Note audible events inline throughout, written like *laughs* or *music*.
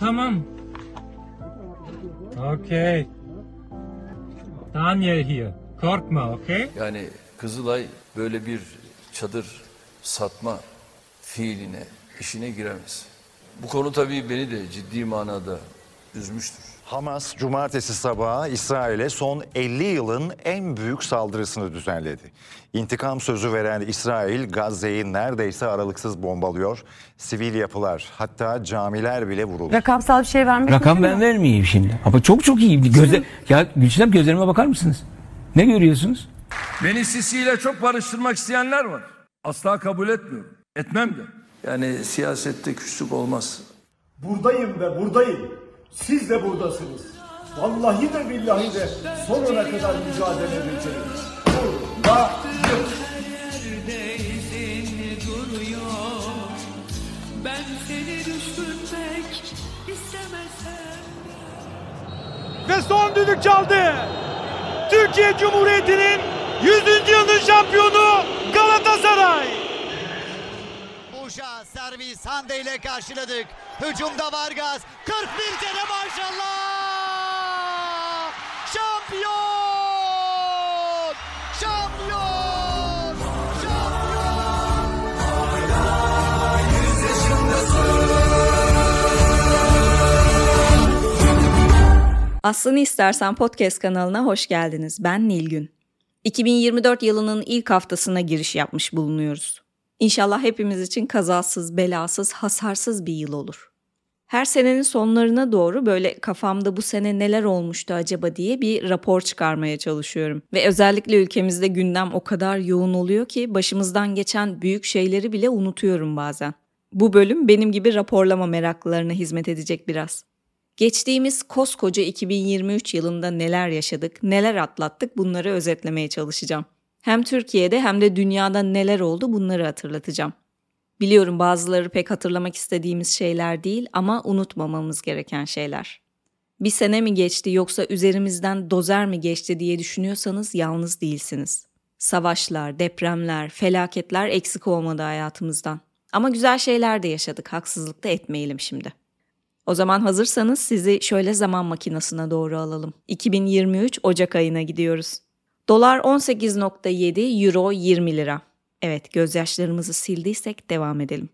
Hanım. Okay. Daniel hier. Korkma, okay? Yani Kızılay böyle bir çadır satma fiiline, işine giremez. Bu konu tabii beni de ciddi manada üzmüştür. Hamas cumartesi sabahı İsrail'e son 50 yılın en büyük saldırısını düzenledi. İntikam sözü veren İsrail Gazze'yi neredeyse aralıksız bombalıyor. Sivil yapılar hatta camiler bile vuruldu. Rakamsal bir şey vermek Rakam ben vermeyeyim şimdi. Ama çok çok iyi. Gözle, ya Gülçinem gözlerime bakar mısınız? Ne görüyorsunuz? Beni Sisi ile çok barıştırmak isteyenler var. Asla kabul etmiyorum. Etmem de. Yani siyasette küslük olmaz. Buradayım ve buradayım. Siz de buradasınız. Vallahi de billahi de sonuna kadar mücadele edeceğiz. Buradayım. Ben seni düşünmek ve son düdük çaldı. Türkiye Cumhuriyeti'nin 100. yılın şampiyonu Galatasaray. Uşa servis Hande ile karşıladık. Hücumda Vargas. 41 kere maşallah. Şampiyon! Şampiyon! Şampiyon! Aslını İstersen podcast kanalına hoş geldiniz. Ben Nilgün. 2024 yılının ilk haftasına giriş yapmış bulunuyoruz. İnşallah hepimiz için kazasız, belasız, hasarsız bir yıl olur. Her senenin sonlarına doğru böyle kafamda bu sene neler olmuştu acaba diye bir rapor çıkarmaya çalışıyorum. Ve özellikle ülkemizde gündem o kadar yoğun oluyor ki başımızdan geçen büyük şeyleri bile unutuyorum bazen. Bu bölüm benim gibi raporlama meraklılarına hizmet edecek biraz. Geçtiğimiz koskoca 2023 yılında neler yaşadık, neler atlattık bunları özetlemeye çalışacağım. Hem Türkiye'de hem de dünyada neler oldu bunları hatırlatacağım. Biliyorum bazıları pek hatırlamak istediğimiz şeyler değil ama unutmamamız gereken şeyler. Bir sene mi geçti yoksa üzerimizden dozer mi geçti diye düşünüyorsanız yalnız değilsiniz. Savaşlar, depremler, felaketler eksik olmadı hayatımızdan. Ama güzel şeyler de yaşadık, haksızlık da etmeyelim şimdi. O zaman hazırsanız sizi şöyle zaman makinesine doğru alalım. 2023 Ocak ayına gidiyoruz. Dolar 18.7, Euro 20 lira. Evet, gözyaşlarımızı sildiysek devam edelim.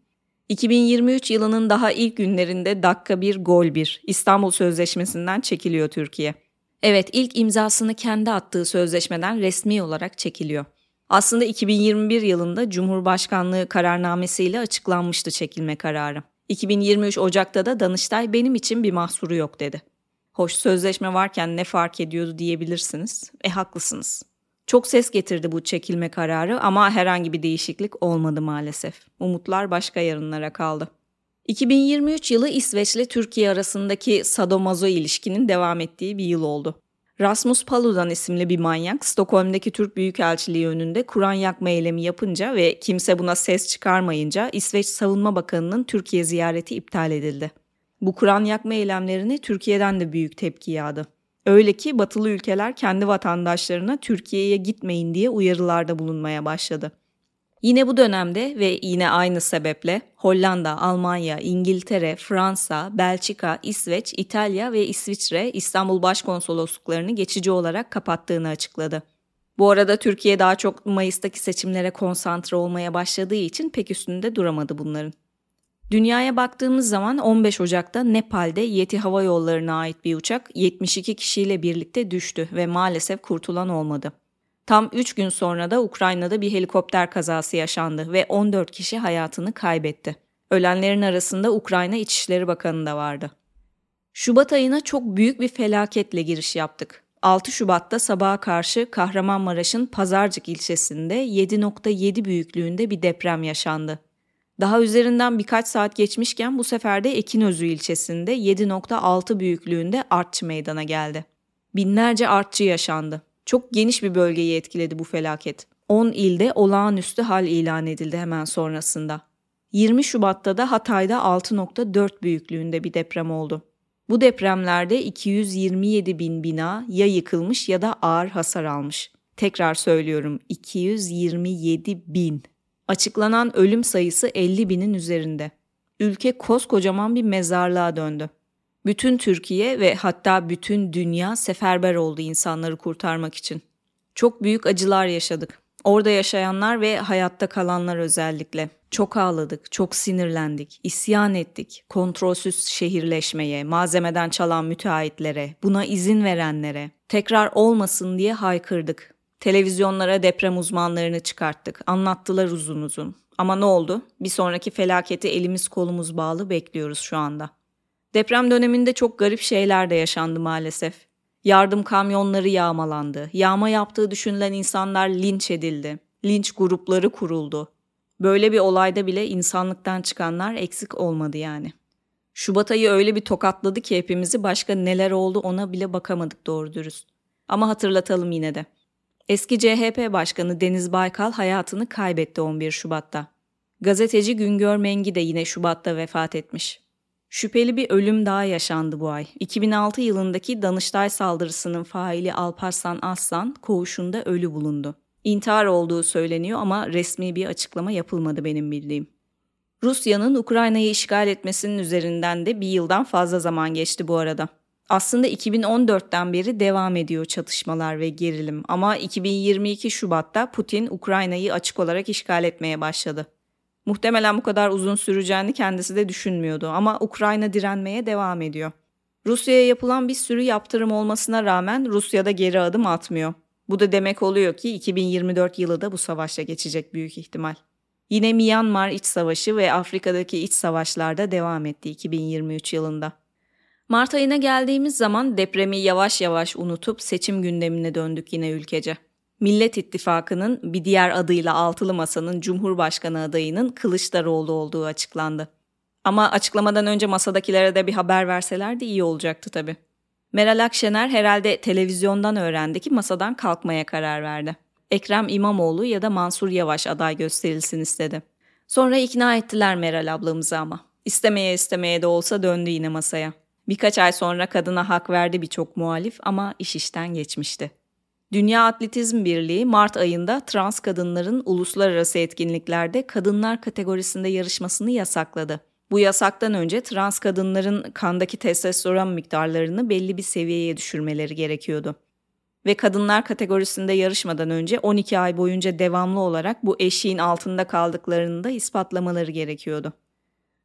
2023 yılının daha ilk günlerinde dakika bir gol bir İstanbul Sözleşmesi'nden çekiliyor Türkiye. Evet, ilk imzasını kendi attığı sözleşmeden resmi olarak çekiliyor. Aslında 2021 yılında Cumhurbaşkanlığı kararnamesiyle açıklanmıştı çekilme kararı. 2023 Ocak'ta da Danıştay benim için bir mahsuru yok dedi. Hoş sözleşme varken ne fark ediyordu diyebilirsiniz. E haklısınız. Çok ses getirdi bu çekilme kararı ama herhangi bir değişiklik olmadı maalesef. Umutlar başka yarınlara kaldı. 2023 yılı İsveç ile Türkiye arasındaki sadomazo ilişkinin devam ettiği bir yıl oldu. Rasmus Paludan isimli bir manyak Stockholm'daki Türk Büyükelçiliği önünde Kur'an yakma eylemi yapınca ve kimse buna ses çıkarmayınca İsveç Savunma Bakanı'nın Türkiye ziyareti iptal edildi. Bu Kur'an yakma eylemlerine Türkiye'den de büyük tepki yağdı. Öyle ki batılı ülkeler kendi vatandaşlarına Türkiye'ye gitmeyin diye uyarılarda bulunmaya başladı. Yine bu dönemde ve yine aynı sebeple Hollanda, Almanya, İngiltere, Fransa, Belçika, İsveç, İtalya ve İsviçre İstanbul Başkonsolosluklarını geçici olarak kapattığını açıkladı. Bu arada Türkiye daha çok Mayıs'taki seçimlere konsantre olmaya başladığı için pek üstünde duramadı bunların. Dünyaya baktığımız zaman 15 Ocak'ta Nepal'de Yeti Hava Yolları'na ait bir uçak 72 kişiyle birlikte düştü ve maalesef kurtulan olmadı. Tam 3 gün sonra da Ukrayna'da bir helikopter kazası yaşandı ve 14 kişi hayatını kaybetti. Ölenlerin arasında Ukrayna İçişleri Bakanı da vardı. Şubat ayına çok büyük bir felaketle giriş yaptık. 6 Şubat'ta sabaha karşı Kahramanmaraş'ın Pazarcık ilçesinde 7.7 büyüklüğünde bir deprem yaşandı. Daha üzerinden birkaç saat geçmişken bu sefer de Ekinözü ilçesinde 7.6 büyüklüğünde artçı meydana geldi. Binlerce artçı yaşandı. Çok geniş bir bölgeyi etkiledi bu felaket. 10 ilde olağanüstü hal ilan edildi hemen sonrasında. 20 Şubat'ta da Hatay'da 6.4 büyüklüğünde bir deprem oldu. Bu depremlerde 227 bin bina ya yıkılmış ya da ağır hasar almış. Tekrar söylüyorum 227 bin. Açıklanan ölüm sayısı 50 binin üzerinde. Ülke koskocaman bir mezarlığa döndü. Bütün Türkiye ve hatta bütün dünya seferber oldu insanları kurtarmak için. Çok büyük acılar yaşadık. Orada yaşayanlar ve hayatta kalanlar özellikle. Çok ağladık, çok sinirlendik, isyan ettik. Kontrolsüz şehirleşmeye, malzemeden çalan müteahhitlere, buna izin verenlere. Tekrar olmasın diye haykırdık. Televizyonlara deprem uzmanlarını çıkarttık. Anlattılar uzun uzun. Ama ne oldu? Bir sonraki felaketi elimiz kolumuz bağlı bekliyoruz şu anda. Deprem döneminde çok garip şeyler de yaşandı maalesef. Yardım kamyonları yağmalandı. Yağma yaptığı düşünülen insanlar linç edildi. Linç grupları kuruldu. Böyle bir olayda bile insanlıktan çıkanlar eksik olmadı yani. Şubat ayı öyle bir tokatladı ki hepimizi başka neler oldu ona bile bakamadık doğru dürüst. Ama hatırlatalım yine de. Eski CHP Başkanı Deniz Baykal hayatını kaybetti 11 Şubat'ta. Gazeteci Güngör Mengi de yine Şubat'ta vefat etmiş. Şüpheli bir ölüm daha yaşandı bu ay. 2006 yılındaki Danıştay saldırısının faili Alparslan Aslan koğuşunda ölü bulundu. İntihar olduğu söyleniyor ama resmi bir açıklama yapılmadı benim bildiğim. Rusya'nın Ukrayna'yı işgal etmesinin üzerinden de bir yıldan fazla zaman geçti bu arada. Aslında 2014'ten beri devam ediyor çatışmalar ve gerilim ama 2022 Şubat'ta Putin Ukrayna'yı açık olarak işgal etmeye başladı. Muhtemelen bu kadar uzun süreceğini kendisi de düşünmüyordu ama Ukrayna direnmeye devam ediyor. Rusya'ya yapılan bir sürü yaptırım olmasına rağmen Rusya'da geri adım atmıyor. Bu da demek oluyor ki 2024 yılı da bu savaşla geçecek büyük ihtimal. Yine Myanmar iç savaşı ve Afrika'daki iç savaşlarda devam etti 2023 yılında. Mart ayına geldiğimiz zaman depremi yavaş yavaş unutup seçim gündemine döndük yine ülkece. Millet İttifakı'nın bir diğer adıyla Altılı Masa'nın Cumhurbaşkanı adayının Kılıçdaroğlu olduğu açıklandı. Ama açıklamadan önce masadakilere de bir haber verselerdi iyi olacaktı tabii. Meral Akşener herhalde televizyondan öğrendi ki masadan kalkmaya karar verdi. Ekrem İmamoğlu ya da Mansur Yavaş aday gösterilsin istedi. Sonra ikna ettiler Meral ablamızı ama. İstemeye istemeye de olsa döndü yine masaya. Birkaç ay sonra kadına hak verdi birçok muhalif ama iş işten geçmişti. Dünya Atletizm Birliği Mart ayında trans kadınların uluslararası etkinliklerde kadınlar kategorisinde yarışmasını yasakladı. Bu yasaktan önce trans kadınların kandaki testosteron miktarlarını belli bir seviyeye düşürmeleri gerekiyordu. Ve kadınlar kategorisinde yarışmadan önce 12 ay boyunca devamlı olarak bu eşiğin altında kaldıklarını da ispatlamaları gerekiyordu.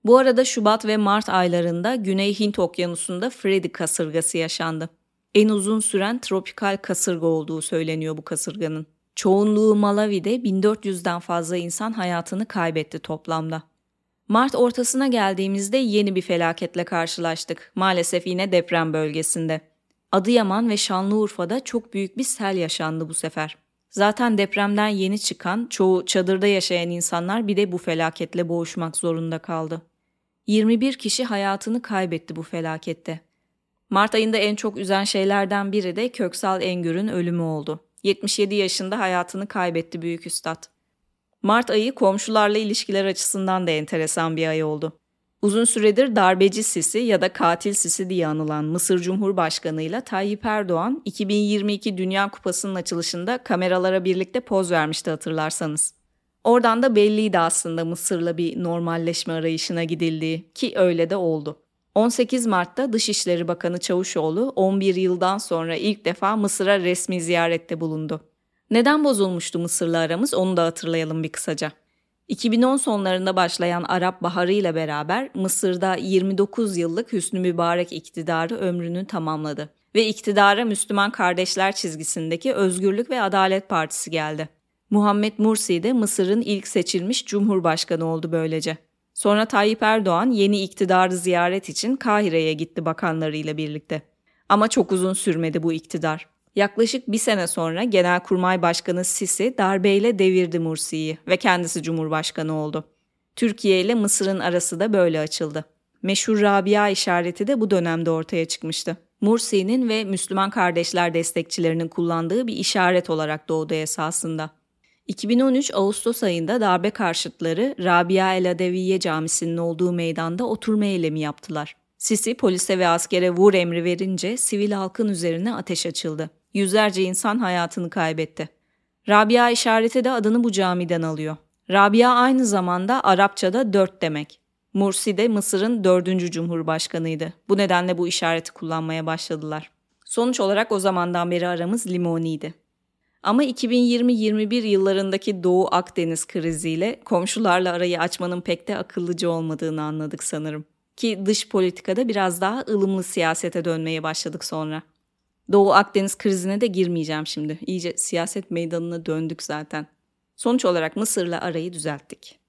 Bu arada Şubat ve Mart aylarında Güney Hint Okyanusu'nda Freddy kasırgası yaşandı. En uzun süren tropikal kasırga olduğu söyleniyor bu kasırganın. Çoğunluğu Malawi'de 1400'den fazla insan hayatını kaybetti toplamda. Mart ortasına geldiğimizde yeni bir felaketle karşılaştık. Maalesef yine deprem bölgesinde. Adıyaman ve Şanlıurfa'da çok büyük bir sel yaşandı bu sefer. Zaten depremden yeni çıkan, çoğu çadırda yaşayan insanlar bir de bu felaketle boğuşmak zorunda kaldı. 21 kişi hayatını kaybetti bu felakette. Mart ayında en çok üzen şeylerden biri de Köksal Engür'ün ölümü oldu. 77 yaşında hayatını kaybetti büyük üstad. Mart ayı komşularla ilişkiler açısından da enteresan bir ay oldu. Uzun süredir darbeci sisi ya da katil sisi diye anılan Mısır Cumhurbaşkanı ile Tayyip Erdoğan 2022 Dünya Kupası'nın açılışında kameralara birlikte poz vermişti hatırlarsanız. Oradan da belliydi aslında Mısır'la bir normalleşme arayışına gidildiği ki öyle de oldu. 18 Mart'ta Dışişleri Bakanı Çavuşoğlu 11 yıldan sonra ilk defa Mısır'a resmi ziyarette bulundu. Neden bozulmuştu Mısır'la aramız onu da hatırlayalım bir kısaca. 2010 sonlarında başlayan Arap Baharı ile beraber Mısır'da 29 yıllık Hüsnü Mübarek iktidarı ömrünü tamamladı ve iktidara Müslüman kardeşler çizgisindeki Özgürlük ve Adalet Partisi geldi. Muhammed Mursi de Mısır'ın ilk seçilmiş cumhurbaşkanı oldu böylece. Sonra Tayyip Erdoğan yeni iktidarı ziyaret için Kahire'ye gitti bakanlarıyla birlikte. Ama çok uzun sürmedi bu iktidar. Yaklaşık bir sene sonra Genelkurmay Başkanı Sisi darbeyle devirdi Mursi'yi ve kendisi Cumhurbaşkanı oldu. Türkiye ile Mısır'ın arası da böyle açıldı. Meşhur Rabia işareti de bu dönemde ortaya çıkmıştı. Mursi'nin ve Müslüman kardeşler destekçilerinin kullandığı bir işaret olarak doğdu esasında. 2013 Ağustos ayında darbe karşıtları Rabia El Adeviye Camisi'nin olduğu meydanda oturma eylemi yaptılar. Sisi polise ve askere vur emri verince sivil halkın üzerine ateş açıldı. Yüzlerce insan hayatını kaybetti. Rabia işareti de adını bu camiden alıyor. Rabia aynı zamanda Arapçada dört demek. Mursi de Mısır'ın dördüncü cumhurbaşkanıydı. Bu nedenle bu işareti kullanmaya başladılar. Sonuç olarak o zamandan beri aramız limoniydi. Ama 2020-21 yıllarındaki Doğu Akdeniz kriziyle komşularla arayı açmanın pek de akıllıca olmadığını anladık sanırım. Ki dış politikada biraz daha ılımlı siyasete dönmeye başladık sonra. Doğu Akdeniz krizine de girmeyeceğim şimdi. İyice siyaset meydanına döndük zaten. Sonuç olarak Mısır'la arayı düzelttik.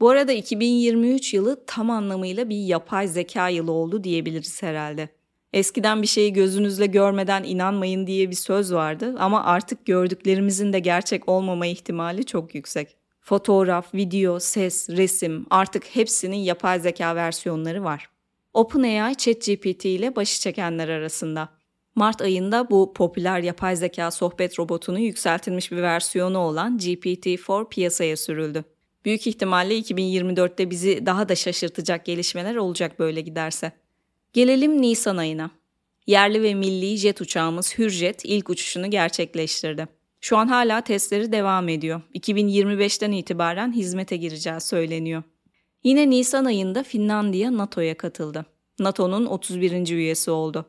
Bu arada 2023 yılı tam anlamıyla bir yapay zeka yılı oldu diyebiliriz herhalde. Eskiden bir şeyi gözünüzle görmeden inanmayın diye bir söz vardı ama artık gördüklerimizin de gerçek olmama ihtimali çok yüksek. Fotoğraf, video, ses, resim artık hepsinin yapay zeka versiyonları var. OpenAI ChatGPT ile başı çekenler arasında. Mart ayında bu popüler yapay zeka sohbet robotunu yükseltilmiş bir versiyonu olan GPT-4 piyasaya sürüldü. Büyük ihtimalle 2024'te bizi daha da şaşırtacak gelişmeler olacak böyle giderse. Gelelim Nisan ayına. Yerli ve milli jet uçağımız Hürjet ilk uçuşunu gerçekleştirdi. Şu an hala testleri devam ediyor. 2025'ten itibaren hizmete gireceği söyleniyor. Yine Nisan ayında Finlandiya NATO'ya katıldı. NATO'nun 31. üyesi oldu.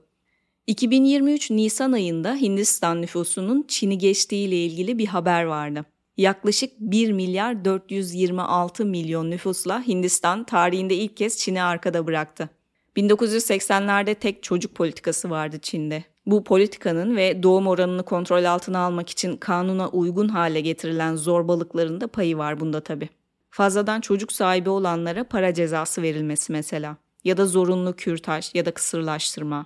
2023 Nisan ayında Hindistan nüfusunun Çin'i geçtiği ile ilgili bir haber vardı. Yaklaşık 1 milyar 426 milyon nüfusla Hindistan tarihinde ilk kez Çin'i arkada bıraktı. 1980'lerde tek çocuk politikası vardı Çin'de. Bu politikanın ve doğum oranını kontrol altına almak için kanuna uygun hale getirilen zorbalıkların da payı var bunda tabi. Fazladan çocuk sahibi olanlara para cezası verilmesi mesela ya da zorunlu kürtaj ya da kısırlaştırma.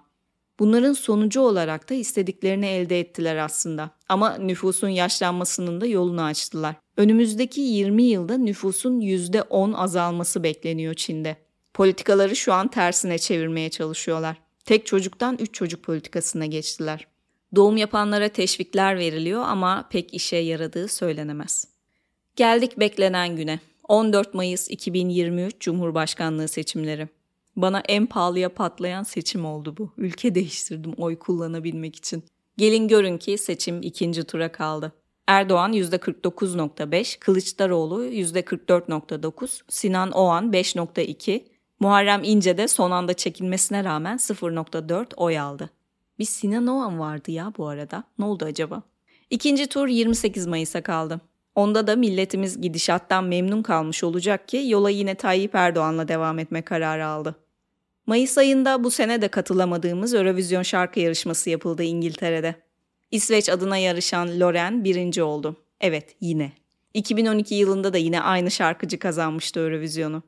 Bunların sonucu olarak da istediklerini elde ettiler aslında. Ama nüfusun yaşlanmasının da yolunu açtılar. Önümüzdeki 20 yılda nüfusun %10 azalması bekleniyor Çin'de. Politikaları şu an tersine çevirmeye çalışıyorlar. Tek çocuktan 3 çocuk politikasına geçtiler. Doğum yapanlara teşvikler veriliyor ama pek işe yaradığı söylenemez. Geldik beklenen güne. 14 Mayıs 2023 Cumhurbaşkanlığı seçimleri. Bana en pahalıya patlayan seçim oldu bu. Ülke değiştirdim oy kullanabilmek için. Gelin görün ki seçim ikinci tura kaldı. Erdoğan %49.5, Kılıçdaroğlu %44.9, Sinan Oğan 5.2, Muharrem İnce de son anda çekilmesine rağmen 0.4 oy aldı. Bir Sinan Oğan vardı ya bu arada. Ne oldu acaba? İkinci tur 28 Mayıs'a kaldı. Onda da milletimiz gidişattan memnun kalmış olacak ki yola yine Tayyip Erdoğan'la devam etme kararı aldı. Mayıs ayında bu sene de katılamadığımız Eurovision şarkı yarışması yapıldı İngiltere'de. İsveç adına yarışan Loren birinci oldu. Evet yine. 2012 yılında da yine aynı şarkıcı kazanmıştı Eurovision'u.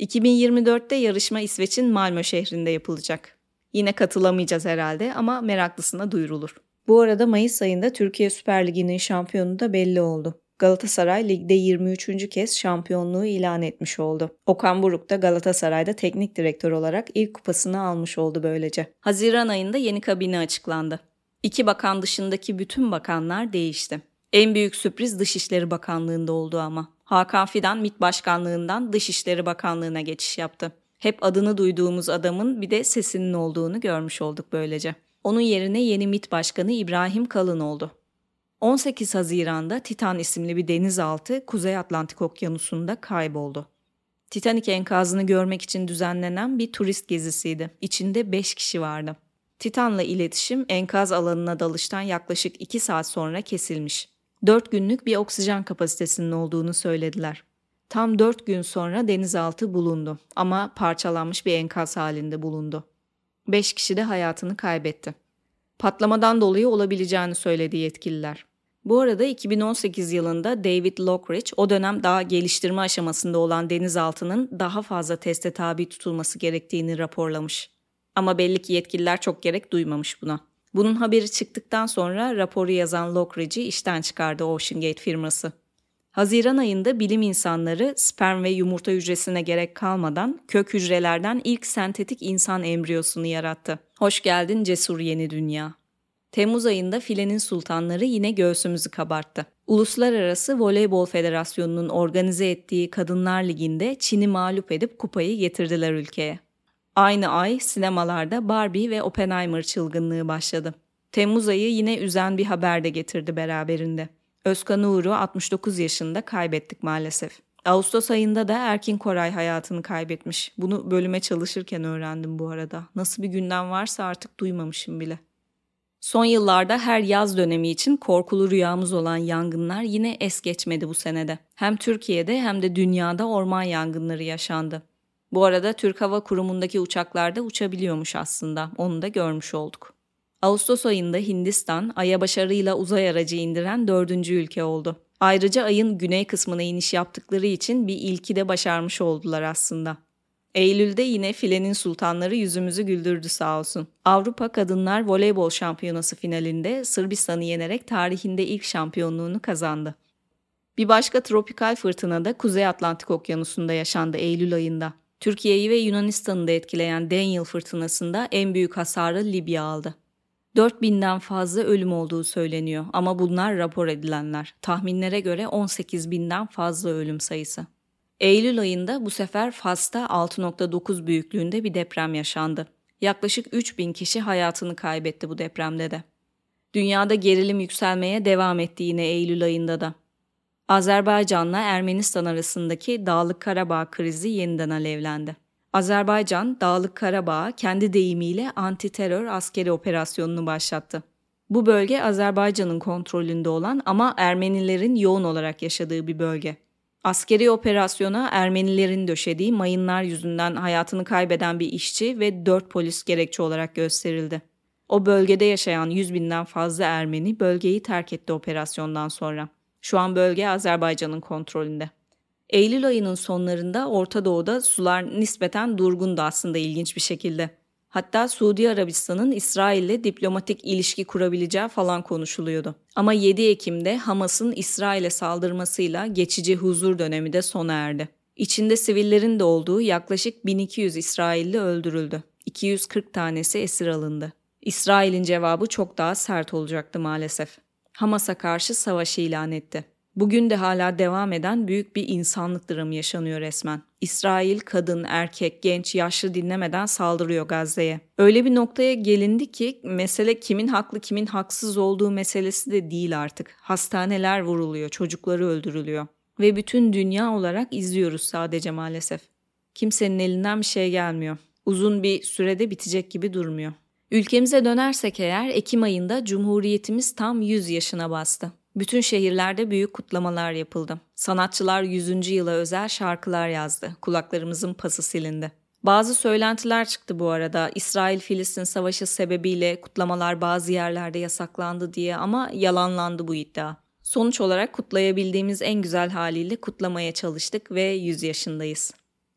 2024'te yarışma İsveç'in Malmö şehrinde yapılacak. Yine katılamayacağız herhalde ama meraklısına duyurulur. Bu arada Mayıs ayında Türkiye Süper Ligi'nin şampiyonu da belli oldu. Galatasaray ligde 23. kez şampiyonluğu ilan etmiş oldu. Okan Buruk da Galatasaray'da teknik direktör olarak ilk kupasını almış oldu böylece. Haziran ayında yeni kabine açıklandı. İki bakan dışındaki bütün bakanlar değişti. En büyük sürpriz Dışişleri Bakanlığı'nda oldu ama. Hakan Fidan MİT Başkanlığı'ndan Dışişleri Bakanlığı'na geçiş yaptı. Hep adını duyduğumuz adamın bir de sesinin olduğunu görmüş olduk böylece. Onun yerine yeni MİT Başkanı İbrahim Kalın oldu. 18 Haziran'da Titan isimli bir denizaltı Kuzey Atlantik Okyanusu'nda kayboldu. Titanic enkazını görmek için düzenlenen bir turist gezisiydi. İçinde 5 kişi vardı. Titan'la iletişim enkaz alanına dalıştan yaklaşık 2 saat sonra kesilmiş. 4 günlük bir oksijen kapasitesinin olduğunu söylediler. Tam 4 gün sonra denizaltı bulundu ama parçalanmış bir enkaz halinde bulundu. 5 kişi de hayatını kaybetti. Patlamadan dolayı olabileceğini söyledi yetkililer. Bu arada 2018 yılında David Lockridge o dönem daha geliştirme aşamasında olan denizaltının daha fazla teste tabi tutulması gerektiğini raporlamış. Ama belli ki yetkililer çok gerek duymamış buna. Bunun haberi çıktıktan sonra raporu yazan Lockridge'i işten çıkardı OceanGate firması. Haziran ayında bilim insanları sperm ve yumurta hücresine gerek kalmadan kök hücrelerden ilk sentetik insan embriyosunu yarattı. Hoş geldin cesur yeni dünya. Temmuz ayında filenin sultanları yine göğsümüzü kabarttı. Uluslararası Voleybol Federasyonu'nun organize ettiği Kadınlar Ligi'nde Çin'i mağlup edip kupayı getirdiler ülkeye. Aynı ay sinemalarda Barbie ve Oppenheimer çılgınlığı başladı. Temmuz ayı yine üzen bir haber de getirdi beraberinde. Özkan Uğur'u 69 yaşında kaybettik maalesef. Ağustos ayında da Erkin Koray hayatını kaybetmiş. Bunu bölüme çalışırken öğrendim bu arada. Nasıl bir gündem varsa artık duymamışım bile. Son yıllarda her yaz dönemi için korkulu rüyamız olan yangınlar yine es geçmedi bu senede. Hem Türkiye'de hem de dünyada orman yangınları yaşandı. Bu arada Türk Hava Kurumu'ndaki uçaklarda uçabiliyormuş aslında. Onu da görmüş olduk. Ağustos ayında Hindistan, Ay'a başarıyla uzay aracı indiren dördüncü ülke oldu. Ayrıca Ay'ın güney kısmına iniş yaptıkları için bir ilki de başarmış oldular aslında. Eylül'de yine filenin sultanları yüzümüzü güldürdü sağ olsun. Avrupa Kadınlar Voleybol Şampiyonası finalinde Sırbistan'ı yenerek tarihinde ilk şampiyonluğunu kazandı. Bir başka tropikal fırtına da Kuzey Atlantik Okyanusu'nda yaşandı Eylül ayında. Türkiye'yi ve Yunanistan'ı da etkileyen Daniel fırtınasında en büyük hasarı Libya aldı. 4000'den fazla ölüm olduğu söyleniyor ama bunlar rapor edilenler. Tahminlere göre 18 binden fazla ölüm sayısı. Eylül ayında bu sefer Fas'ta 6.9 büyüklüğünde bir deprem yaşandı. Yaklaşık 3000 kişi hayatını kaybetti bu depremde de. Dünyada gerilim yükselmeye devam etti yine Eylül ayında da. Azerbaycan'la Ermenistan arasındaki Dağlık Karabağ krizi yeniden alevlendi. Azerbaycan, Dağlık Karabağ'a kendi deyimiyle anti-terör askeri operasyonunu başlattı. Bu bölge Azerbaycan'ın kontrolünde olan ama Ermenilerin yoğun olarak yaşadığı bir bölge. Askeri operasyona Ermenilerin döşediği mayınlar yüzünden hayatını kaybeden bir işçi ve 4 polis gerekçe olarak gösterildi. O bölgede yaşayan 100 binden fazla Ermeni bölgeyi terk etti operasyondan sonra. Şu an bölge Azerbaycan'ın kontrolünde. Eylül ayının sonlarında Orta Doğu'da sular nispeten durgundu aslında ilginç bir şekilde. Hatta Suudi Arabistan'ın İsrail'le diplomatik ilişki kurabileceği falan konuşuluyordu. Ama 7 Ekim'de Hamas'ın İsrail'e saldırmasıyla geçici huzur dönemi de sona erdi. İçinde sivillerin de olduğu yaklaşık 1200 İsrailli öldürüldü. 240 tanesi esir alındı. İsrail'in cevabı çok daha sert olacaktı maalesef. Hamas'a karşı savaş ilan etti. Bugün de hala devam eden büyük bir insanlık dramı yaşanıyor resmen. İsrail kadın, erkek, genç, yaşlı dinlemeden saldırıyor Gazze'ye. Öyle bir noktaya gelindi ki mesele kimin haklı kimin haksız olduğu meselesi de değil artık. Hastaneler vuruluyor, çocukları öldürülüyor. Ve bütün dünya olarak izliyoruz sadece maalesef. Kimsenin elinden bir şey gelmiyor. Uzun bir sürede bitecek gibi durmuyor. Ülkemize dönersek eğer Ekim ayında Cumhuriyetimiz tam 100 yaşına bastı. Bütün şehirlerde büyük kutlamalar yapıldı. Sanatçılar 100. yıla özel şarkılar yazdı. Kulaklarımızın pası silindi. Bazı söylentiler çıktı bu arada. İsrail-Filistin savaşı sebebiyle kutlamalar bazı yerlerde yasaklandı diye ama yalanlandı bu iddia. Sonuç olarak kutlayabildiğimiz en güzel haliyle kutlamaya çalıştık ve 100 yaşındayız.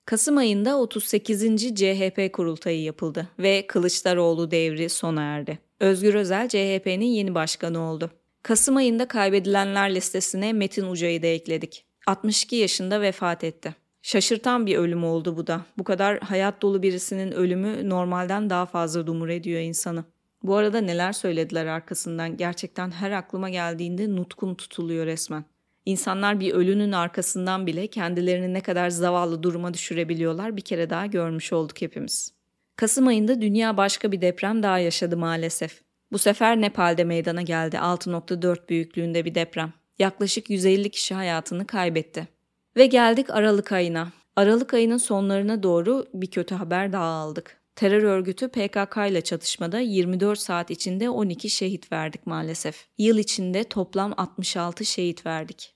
Kasım ayında 38. CHP kurultayı yapıldı ve Kılıçdaroğlu devri sona erdi. Özgür Özel CHP'nin yeni başkanı oldu. Kasım ayında kaybedilenler listesine Metin Uca'yı da ekledik. 62 yaşında vefat etti. Şaşırtan bir ölüm oldu bu da. Bu kadar hayat dolu birisinin ölümü normalden daha fazla dumur ediyor insanı. Bu arada neler söylediler arkasından gerçekten her aklıma geldiğinde nutkum tutuluyor resmen. İnsanlar bir ölünün arkasından bile kendilerini ne kadar zavallı duruma düşürebiliyorlar bir kere daha görmüş olduk hepimiz. Kasım ayında dünya başka bir deprem daha yaşadı maalesef. Bu sefer Nepal'de meydana geldi 6.4 büyüklüğünde bir deprem. Yaklaşık 150 kişi hayatını kaybetti. Ve geldik Aralık ayına. Aralık ayının sonlarına doğru bir kötü haber daha aldık. Terör örgütü PKK ile çatışmada 24 saat içinde 12 şehit verdik maalesef. Yıl içinde toplam 66 şehit verdik.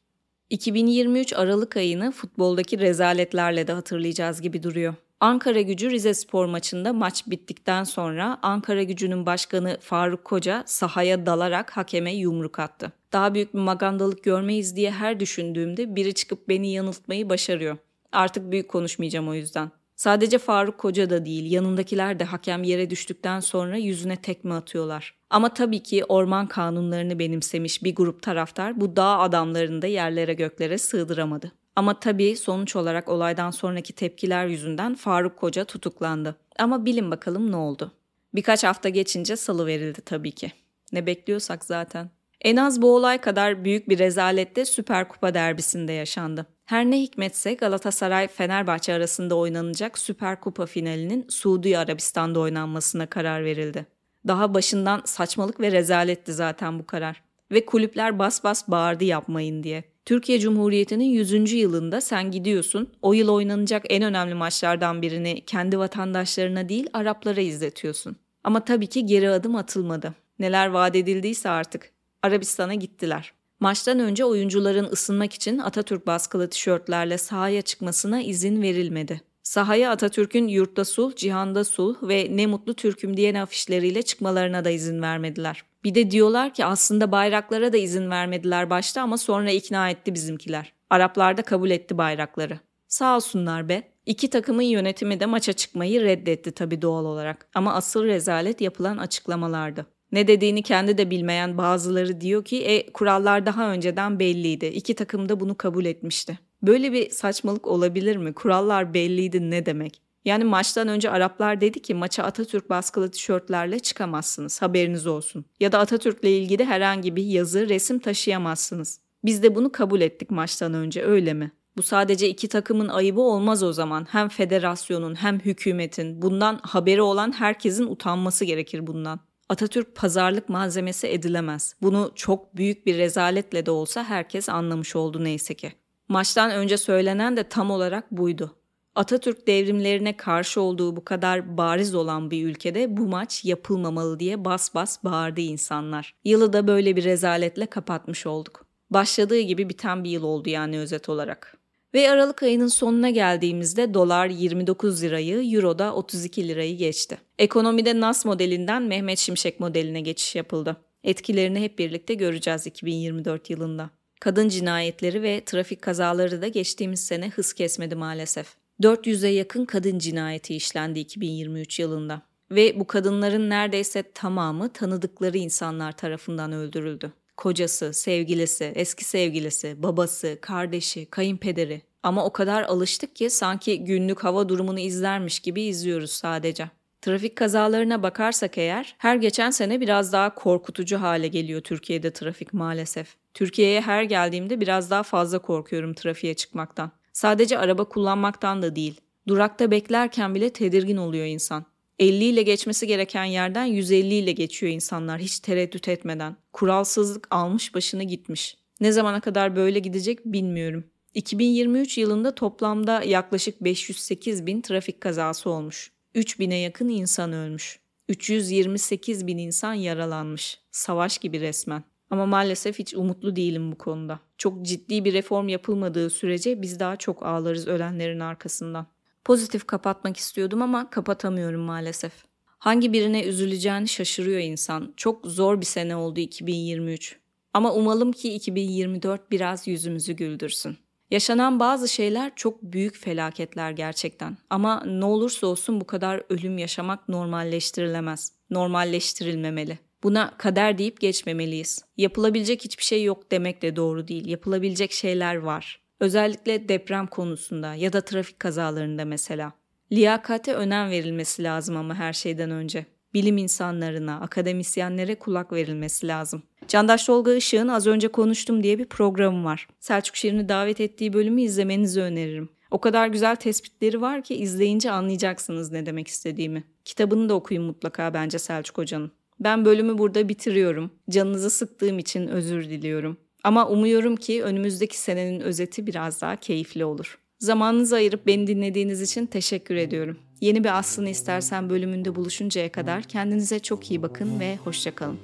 2023 Aralık ayını futboldaki rezaletlerle de hatırlayacağız gibi duruyor. Ankara gücü Rize Spor maçında maç bittikten sonra Ankara gücünün başkanı Faruk Koca sahaya dalarak hakeme yumruk attı. Daha büyük bir magandalık görmeyiz diye her düşündüğümde biri çıkıp beni yanıltmayı başarıyor. Artık büyük konuşmayacağım o yüzden. Sadece Faruk Koca da değil, yanındakiler de hakem yere düştükten sonra yüzüne tekme atıyorlar. Ama tabii ki orman kanunlarını benimsemiş bir grup taraftar bu dağ adamlarını da yerlere göklere sığdıramadı. Ama tabii sonuç olarak olaydan sonraki tepkiler yüzünden Faruk Koca tutuklandı. Ama bilin bakalım ne oldu. Birkaç hafta geçince salı verildi tabii ki. Ne bekliyorsak zaten. En az bu olay kadar büyük bir rezalet de Süper Kupa derbisinde yaşandı. Her ne hikmetse Galatasaray-Fenerbahçe arasında oynanacak Süper Kupa finalinin Suudi Arabistan'da oynanmasına karar verildi. Daha başından saçmalık ve rezaletti zaten bu karar. Ve kulüpler bas bas bağırdı yapmayın diye. Türkiye Cumhuriyeti'nin 100. yılında sen gidiyorsun, o yıl oynanacak en önemli maçlardan birini kendi vatandaşlarına değil Araplara izletiyorsun. Ama tabii ki geri adım atılmadı. Neler vaat edildiyse artık. Arabistan'a gittiler. Maçtan önce oyuncuların ısınmak için Atatürk baskılı tişörtlerle sahaya çıkmasına izin verilmedi. Sahaya Atatürk'ün yurtta sulh, cihanda sulh ve ne mutlu Türk'üm diyen afişleriyle çıkmalarına da izin vermediler. Bir de diyorlar ki aslında bayraklara da izin vermediler başta ama sonra ikna etti bizimkiler. Araplar da kabul etti bayrakları. Sağ olsunlar be. İki takımın yönetimi de maça çıkmayı reddetti tabii doğal olarak. Ama asıl rezalet yapılan açıklamalardı. Ne dediğini kendi de bilmeyen bazıları diyor ki e, kurallar daha önceden belliydi. İki takım da bunu kabul etmişti. Böyle bir saçmalık olabilir mi? Kurallar belliydi ne demek? Yani maçtan önce Araplar dedi ki maça Atatürk baskılı tişörtlerle çıkamazsınız haberiniz olsun. Ya da Atatürk'le ilgili herhangi bir yazı, resim taşıyamazsınız. Biz de bunu kabul ettik maçtan önce öyle mi? Bu sadece iki takımın ayıbı olmaz o zaman. Hem federasyonun hem hükümetin bundan haberi olan herkesin utanması gerekir bundan. Atatürk pazarlık malzemesi edilemez. Bunu çok büyük bir rezaletle de olsa herkes anlamış oldu neyse ki. Maçtan önce söylenen de tam olarak buydu. Atatürk devrimlerine karşı olduğu bu kadar bariz olan bir ülkede bu maç yapılmamalı diye bas bas bağırdı insanlar. Yılı da böyle bir rezaletle kapatmış olduk. Başladığı gibi biten bir yıl oldu yani özet olarak. Ve Aralık ayının sonuna geldiğimizde dolar 29 lirayı, euro da 32 lirayı geçti. Ekonomide NAS modelinden Mehmet Şimşek modeline geçiş yapıldı. Etkilerini hep birlikte göreceğiz 2024 yılında. Kadın cinayetleri ve trafik kazaları da geçtiğimiz sene hız kesmedi maalesef. 400'e yakın kadın cinayeti işlendi 2023 yılında. Ve bu kadınların neredeyse tamamı tanıdıkları insanlar tarafından öldürüldü. Kocası, sevgilisi, eski sevgilisi, babası, kardeşi, kayınpederi. Ama o kadar alıştık ki sanki günlük hava durumunu izlermiş gibi izliyoruz sadece. Trafik kazalarına bakarsak eğer her geçen sene biraz daha korkutucu hale geliyor Türkiye'de trafik maalesef. Türkiye'ye her geldiğimde biraz daha fazla korkuyorum trafiğe çıkmaktan. Sadece araba kullanmaktan da değil. Durakta beklerken bile tedirgin oluyor insan. 50 ile geçmesi gereken yerden 150 ile geçiyor insanlar hiç tereddüt etmeden. Kuralsızlık almış başını gitmiş. Ne zamana kadar böyle gidecek bilmiyorum. 2023 yılında toplamda yaklaşık 508 bin trafik kazası olmuş. 3 bine yakın insan ölmüş. 328 bin insan yaralanmış. Savaş gibi resmen. Ama maalesef hiç umutlu değilim bu konuda. Çok ciddi bir reform yapılmadığı sürece biz daha çok ağlarız ölenlerin arkasından. Pozitif kapatmak istiyordum ama kapatamıyorum maalesef. Hangi birine üzüleceğini şaşırıyor insan. Çok zor bir sene oldu 2023. Ama umalım ki 2024 biraz yüzümüzü güldürsün. Yaşanan bazı şeyler çok büyük felaketler gerçekten. Ama ne olursa olsun bu kadar ölüm yaşamak normalleştirilemez. Normalleştirilmemeli. Buna kader deyip geçmemeliyiz. Yapılabilecek hiçbir şey yok demek de doğru değil. Yapılabilecek şeyler var. Özellikle deprem konusunda ya da trafik kazalarında mesela. Liyakate önem verilmesi lazım ama her şeyden önce. Bilim insanlarına, akademisyenlere kulak verilmesi lazım. Candaş Tolga Işık'ın az önce konuştum diye bir programı var. Selçuk Şirin'i davet ettiği bölümü izlemenizi öneririm. O kadar güzel tespitleri var ki izleyince anlayacaksınız ne demek istediğimi. Kitabını da okuyun mutlaka bence Selçuk Hoca'nın. Ben bölümü burada bitiriyorum. Canınızı sıktığım için özür diliyorum. Ama umuyorum ki önümüzdeki senenin özeti biraz daha keyifli olur. Zamanınızı ayırıp beni dinlediğiniz için teşekkür ediyorum. Yeni bir aslını istersen bölümünde buluşuncaya kadar kendinize çok iyi bakın ve hoşçakalın.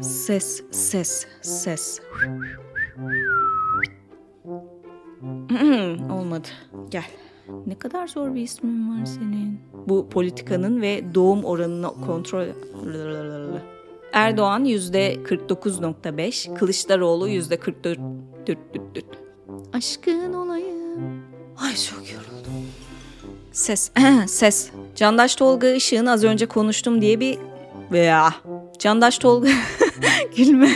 Ses, ses, ses. Olmadı. Gel. Ne kadar zor bir ismin var senin. Bu politikanın ve doğum oranını kontrol... Erdoğan %49.5, Kılıçdaroğlu %44. Aşkın olayım. Ay çok yoruldum. Ses, *clears throat* ses. Candaş Tolga Işık'ın az önce konuştum diye bir... Veya... Candaş Tolga... *laughs* Gülme.